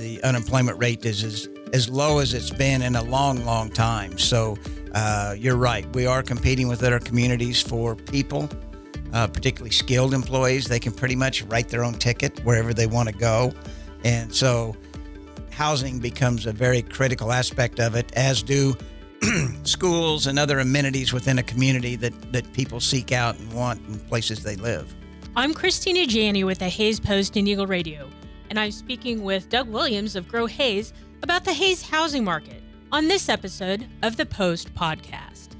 the unemployment rate is as, as low as it's been in a long, long time. So uh, you're right. We are competing with other communities for people, uh, particularly skilled employees. They can pretty much write their own ticket wherever they want to go. And so housing becomes a very critical aspect of it, as do schools and other amenities within a community that, that people seek out and want in places they live. I'm Cristina Janney with the Hays Post and Eagle Radio, and I'm speaking with Doug Williams of Grow Hays about the Hays housing market on this episode of the Post podcast.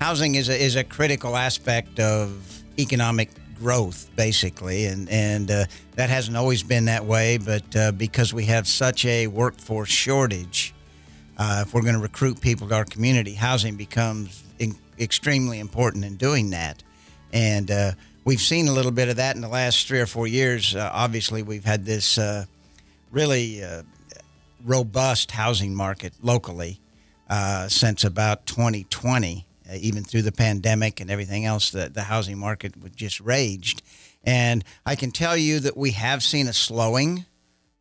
Housing is a, is a critical aspect of economic growth, basically, and and uh, that hasn't always been that way. But uh, because we have such a workforce shortage, uh, if we're going to recruit people to our community, housing becomes in, extremely important in doing that. And uh, we've seen a little bit of that in the last three or four years. Uh, obviously, we've had this uh, really robust housing market locally since about 2020 uh, even through the pandemic and everything else, the, the housing market just raged. And I can tell you that we have seen a slowing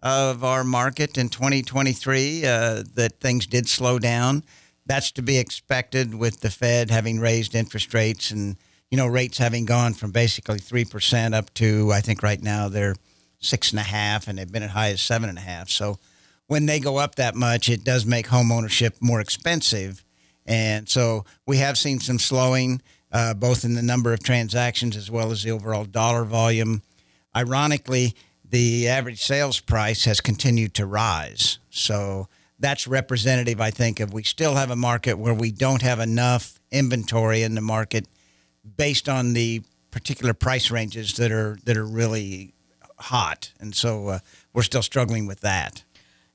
of our market in 2023, uh, that things did slow down. That's to be expected with the Fed having raised interest rates and, you know, rates having gone from basically 3% up to, I think right now they're six and a half and they've been as high as seven and a half. So when they go up that much, it does make home ownership more expensive. And so we have seen some slowing, uh, both in the number of transactions as well as the overall dollar volume. Ironically, the average sales price has continued to rise. So that's representative, I think, of we still have a market where we don't have enough inventory in the market based on the particular price ranges that are that are really hot, and so uh, we're still struggling with that.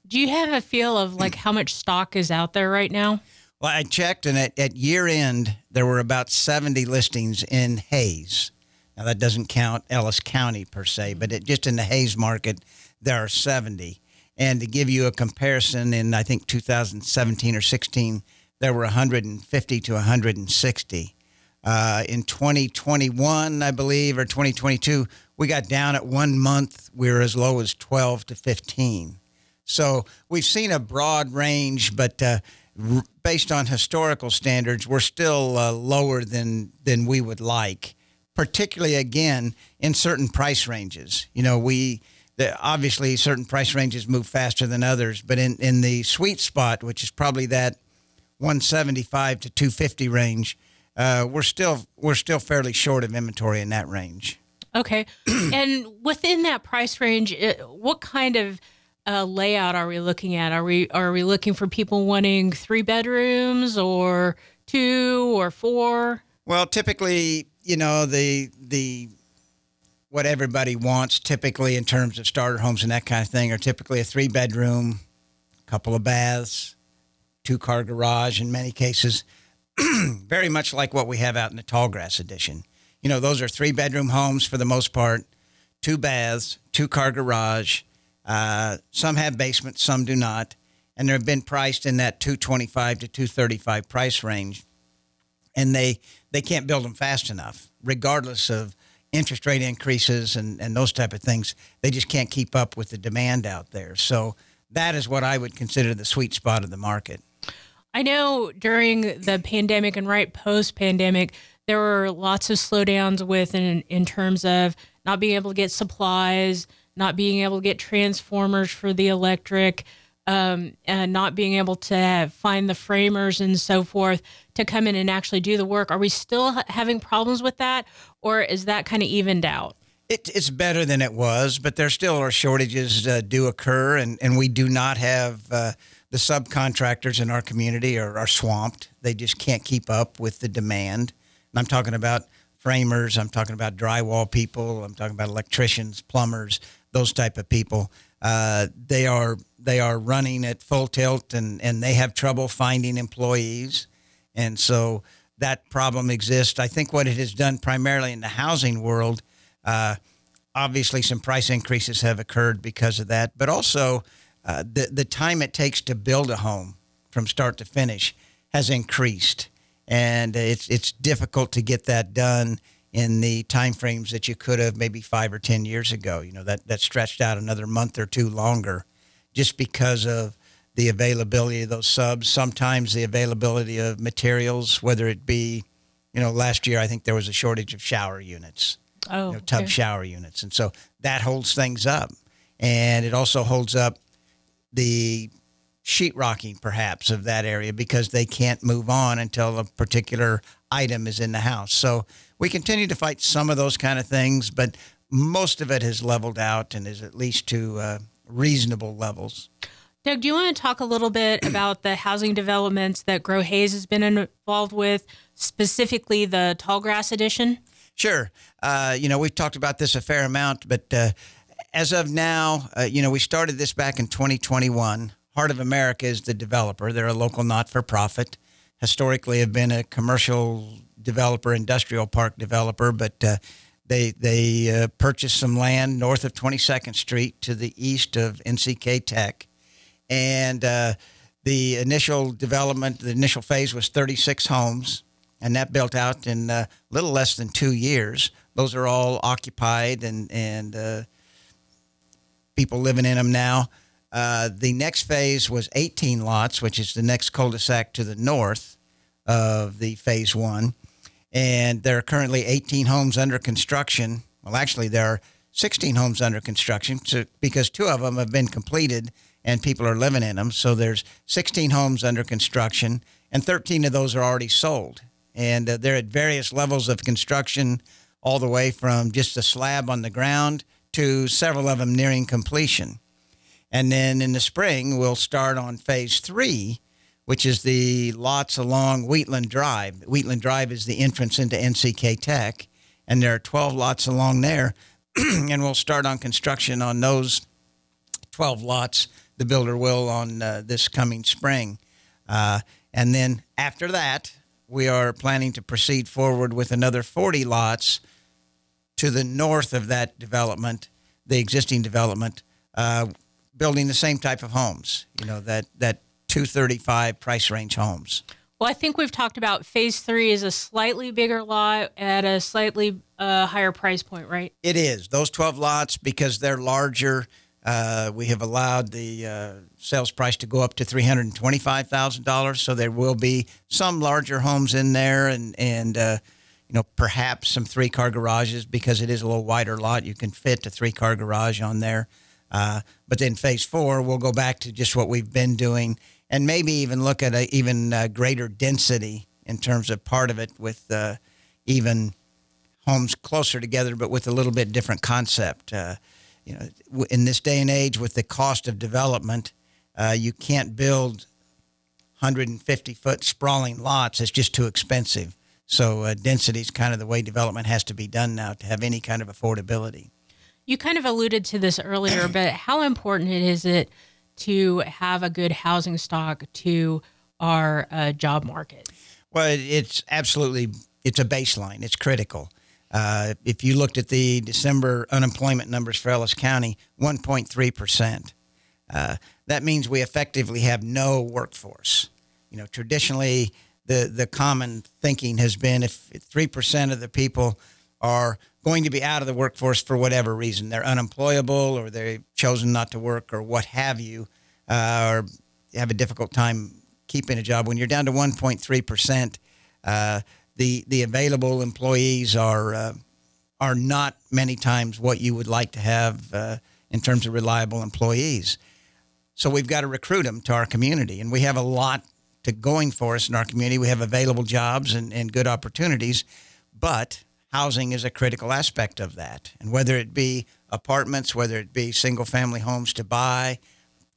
Do you have a feel of like how much stock is out there right now? Well, I checked, and at, at year end, there were about 70 listings in Hays. Now, that doesn't count Ellis County per se, but it, just in the Hays market, there are 70. And to give you a comparison, in I think 2017 or 16, there were 150 to 160. Uh, in 2021, I believe, or 2022, we got down at one month. We were as low as 12 to 15. So we've seen a broad range, but uh, based on historical standards, we're still uh, lower than than we would like. Particularly, again, in certain price ranges. You know, we the, obviously certain price ranges move faster than others, but in in the sweet spot, which is probably that 175 to 250 range, uh, we're still we're still fairly short of inventory in that range. Okay, and within that price range, what kind of uh, layout are we looking at? Are we are we looking for people wanting three bedrooms or two or four? Well, typically, you know the the what everybody wants typically in terms of starter homes and that kind of thing are typically a three bedroom, couple of baths, two car garage in many cases, very much like what we have out in the Tallgrass Addition. You know, those are three bedroom homes for the most part, two baths, two car garage uh, some have basements, some do not, and they've been priced in that 225 to 235 price range, and they they can't build them fast enough, regardless of interest rate increases and, and those type of things. They just can't keep up with the demand out there. So that is what I would consider the sweet spot of the market. I know during the pandemic and right post pandemic, there were lots of slowdowns with in, in terms of not being able to get supplies, not being able to get transformers for the electric, um, and not being able to find the framers and so forth to come in and actually do the work. Are we still having problems with that, or is that kind of evened out? It, it's better than it was, but there still are shortages uh, do occur, and, and we do not have uh, the subcontractors in our community are, are swamped. They just can't keep up with the demand. And I'm talking about framers, I'm talking about drywall people, I'm talking about electricians, plumbers, those type of people. Uh, they are they are running at full tilt and, and they have trouble finding employees. And so that problem exists. I think what it has done primarily in the housing world, uh, obviously some price increases have occurred because of that, but also uh, the, the time it takes to build a home from start to finish has increased. And it's, it's difficult to get that done in the timeframes that you could have maybe five or ten years ago. You know that that stretched out another month or two longer, just because of the availability of those subs. Sometimes the availability of materials, whether it be, you know, last year I think there was a shortage of shower units, Oh, you know, tub okay. shower units, and so that holds things up, and it also holds up the sheetrocking perhaps of that area because they can't move on until a particular item is in the house. So we continue to fight some of those kind of things, but most of it has leveled out and is at least to uh, reasonable levels. Doug, do you want to talk a little bit about the housing developments that Grow Hays has been involved with, specifically the Tallgrass Addition? Sure. Uh, you know, we've talked about this a fair amount, but uh, as of now, uh, you know, we started this back in 2021. Heart of America is the developer. They're a local not for profit. Historically, have been a commercial developer, industrial park developer, but uh, they they uh, purchased some land north of 22nd Street to the east of NCK Tech, and uh, the initial development, the initial phase was 36 homes, and that built out in a little less than two years. Those are all occupied and and uh, people living in them now. Uh, the next phase was 18 lots, which is the next cul-de-sac to the north of the phase one, and there are currently 18 homes under construction. Well, actually, there are 16 homes under construction so, because two of them have been completed and people are living in them. So there's 16 homes under construction, and 13 of those are already sold. And uh, they're at various levels of construction, all the way from just a slab on the ground to several of them nearing completion. And then in the spring, we'll start on phase three, which is the lots along Wheatland Drive. Wheatland Drive is the entrance into NCK Tech, and there are 12 lots along there. and we'll start on construction on those 12 lots. The builder will on uh, this coming spring. Uh, and then after that, we are planning to proceed forward with another 40 lots to the north of that development, the existing development, uh, building the same type of homes. You know that that 235 price range homes. Well, I think we've talked about phase three is a slightly bigger lot at a slightly uh, higher price point, right? It is those 12 lots because they're larger. Uh, we have allowed the uh, sales price to go up to $325,000. So there will be some larger homes in there and, and uh, you know, perhaps some three car garages because it is a little wider lot. You can fit a three car garage on there. Uh, but then phase four, we'll go back to just what we've been doing and maybe even look at even uh, greater density in terms of part of it with uh, even homes closer together, but with a little bit different concept. Uh, you know, in this day and age, with the cost of development, uh, you can't build 150 foot sprawling lots. It's just too expensive. So uh, density is kind of the way development has to be done now to have any kind of affordability. You kind of alluded to this earlier, but how important is it to have a good housing stock to our uh, job market? Well, it's absolutely it's a baseline. It's critical. Uh, if you looked at the December unemployment numbers for Ellis County, 1.3 percent. Uh, that means we effectively have no workforce. You know, traditionally, the the common thinking has been if three percent of the people are going to be out of the workforce for whatever reason, they're unemployable or they've chosen not to work or what have you, uh, or have a difficult time keeping a job. When you're down to 1.3 percent, uh, the the available employees are uh, are not many times what you would like to have uh, in terms of reliable employees. So we've got to recruit them to our community, and we have a lot to going for us in our community. We have available jobs and, and good opportunities, but housing is a critical aspect of that. And whether it be apartments, whether it be single family homes to buy,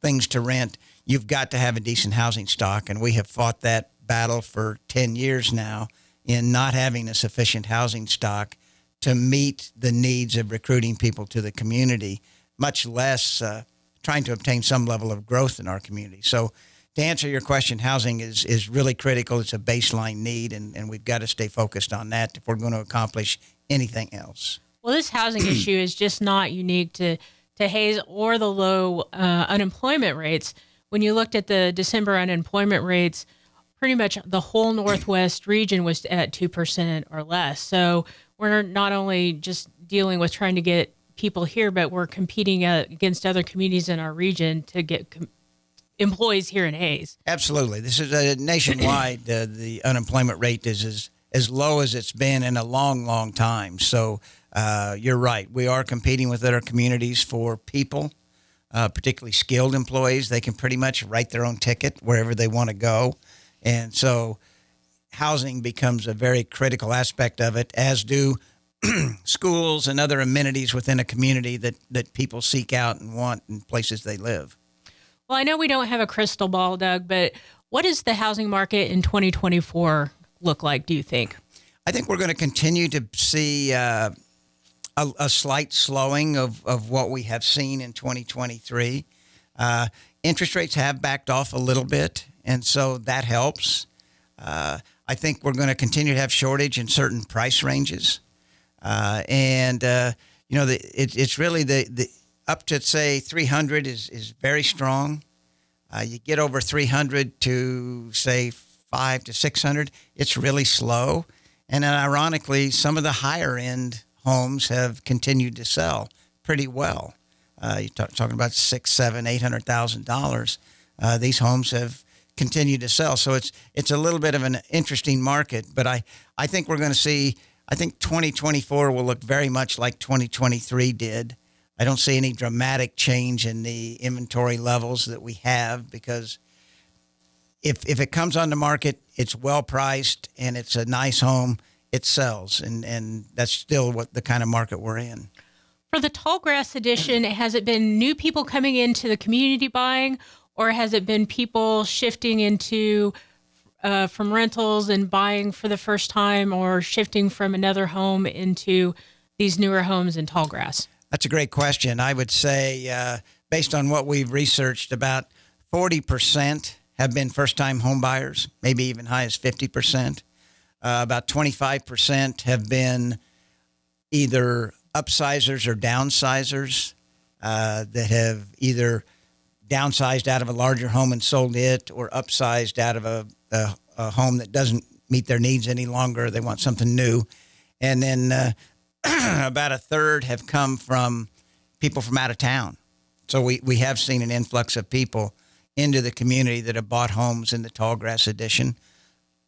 things to rent, you've got to have a decent housing stock. And we have fought that battle for 10 years now in not having a sufficient housing stock to meet the needs of recruiting people to the community, much less uh, trying to obtain some level of growth in our community. So, to answer your question, housing is, is really critical. It's a baseline need, and, and we've got to stay focused on that if we're going to accomplish anything else. Well, this housing issue is just not unique to, to Hays or the low uh, unemployment rates. When you looked at the December unemployment rates, pretty much the whole Northwest region was at 2% or less. So we're not only just dealing with trying to get people here, but we're competing uh, against other communities in our region to get com- employees here in Hays. Absolutely. This is a nationwide. Uh, the unemployment rate is as, as low as it's been in a long, long time. So uh, you're right. We are competing with other communities for people, uh, particularly skilled employees. They can pretty much write their own ticket wherever they want to go. And so housing becomes a very critical aspect of it, as do schools and other amenities within a community that, that people seek out and want in places they live. Well, I know we don't have a crystal ball, Doug, but what does the housing market in 2024 look like, do you think? I think we're going to continue to see uh, a, a, slight slowing of, of what we have seen in 2023. Uh, interest rates have backed off a little bit, and so that helps. Uh, I think we're going to continue to have shortage in certain price ranges. Uh, and uh, you know, the, it, it's really the, the up to say 300 is is very strong. Uh, you get over 300 to say five to 600, it's really slow. And then ironically, some of the higher end homes have continued to sell pretty well. Uh, you're talk, talking about six, seven, eight hundred thousand uh, dollars. These homes have continued to sell, so it's it's a little bit of an interesting market. But I I think we're going to see I think 2024 will look very much like 2023 did. I don't see any dramatic change in the inventory levels that we have because if if it comes on the market, it's well priced and it's a nice home, it sells, and and that's still what the kind of market we're in. For the Tallgrass Addition, has it been new people coming into the community buying, or has it been people shifting into uh, from rentals and buying for the first time or shifting from another home into these newer homes in Tallgrass? That's a great question. I would say, uh, based on what we've researched, about 40% have been first time home buyers, maybe even high as 50%. Uh, about 25% have been either upsizers or downsizers uh, that have either downsized out of a larger home and sold it or upsized out of a a, a home that doesn't meet their needs any longer. They want something new. And then uh, about a third have come from people from out of town. So we, we have seen an influx of people into the community that have bought homes in the Tallgrass Addition.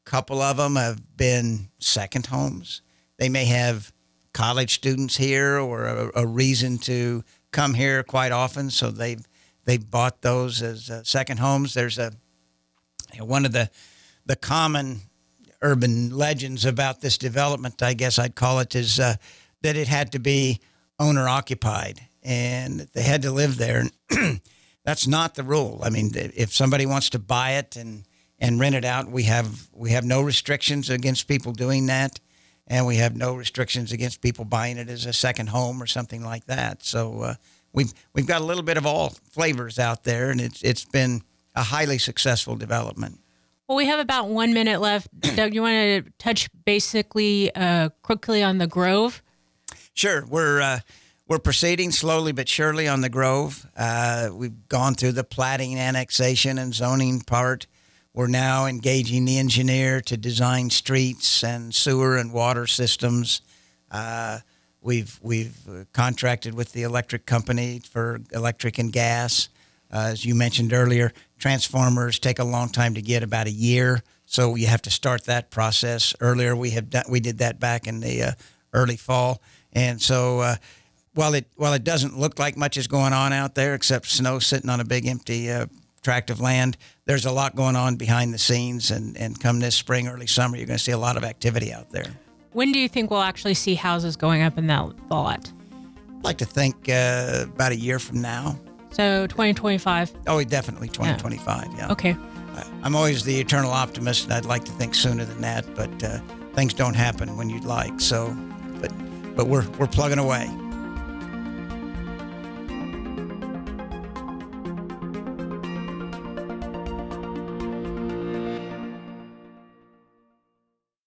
A couple of them have been second homes. They may have college students here or a, a reason to come here quite often, so they've they bought those as uh, second homes. There's a you know, one of the the common urban legends about this development, I guess I'd call it, is uh, that it had to be owner occupied and they had to live there. That's not the rule. I mean, if somebody wants to buy it and and rent it out, we have we have no restrictions against people doing that, and we have no restrictions against people buying it as a second home or something like that. So uh, we've we've got a little bit of all flavors out there, and it's it's been a highly successful development. Well, we have about one minute left. Doug, you want to touch basically uh, quickly on the Grove? Sure. We're uh, we're proceeding slowly but surely on the Grove. Uh, we've gone through the platting, annexation, and zoning part. We're now engaging the engineer to design streets and sewer and water systems. Uh, we've we've contracted with the electric company for electric and gas. Uh, as you mentioned earlier, transformers take a long time to get, about a year. So you have to start that process earlier. We have done, we did that back in the uh, early fall, and so uh, while it while it doesn't look like much is going on out there except snow sitting on a big empty uh, tract of land, there's a lot going on behind the scenes. And and come this spring, early summer, you're going to see a lot of activity out there. When do you think we'll actually see houses going up in that lot? I'd like to think uh, about a year from now. So 2025. Oh, definitely 2025. Yeah. yeah. Okay. I'm always the eternal optimist, and I'd like to think sooner than that, but uh, things don't happen when you'd like. So, but but we're we're plugging away.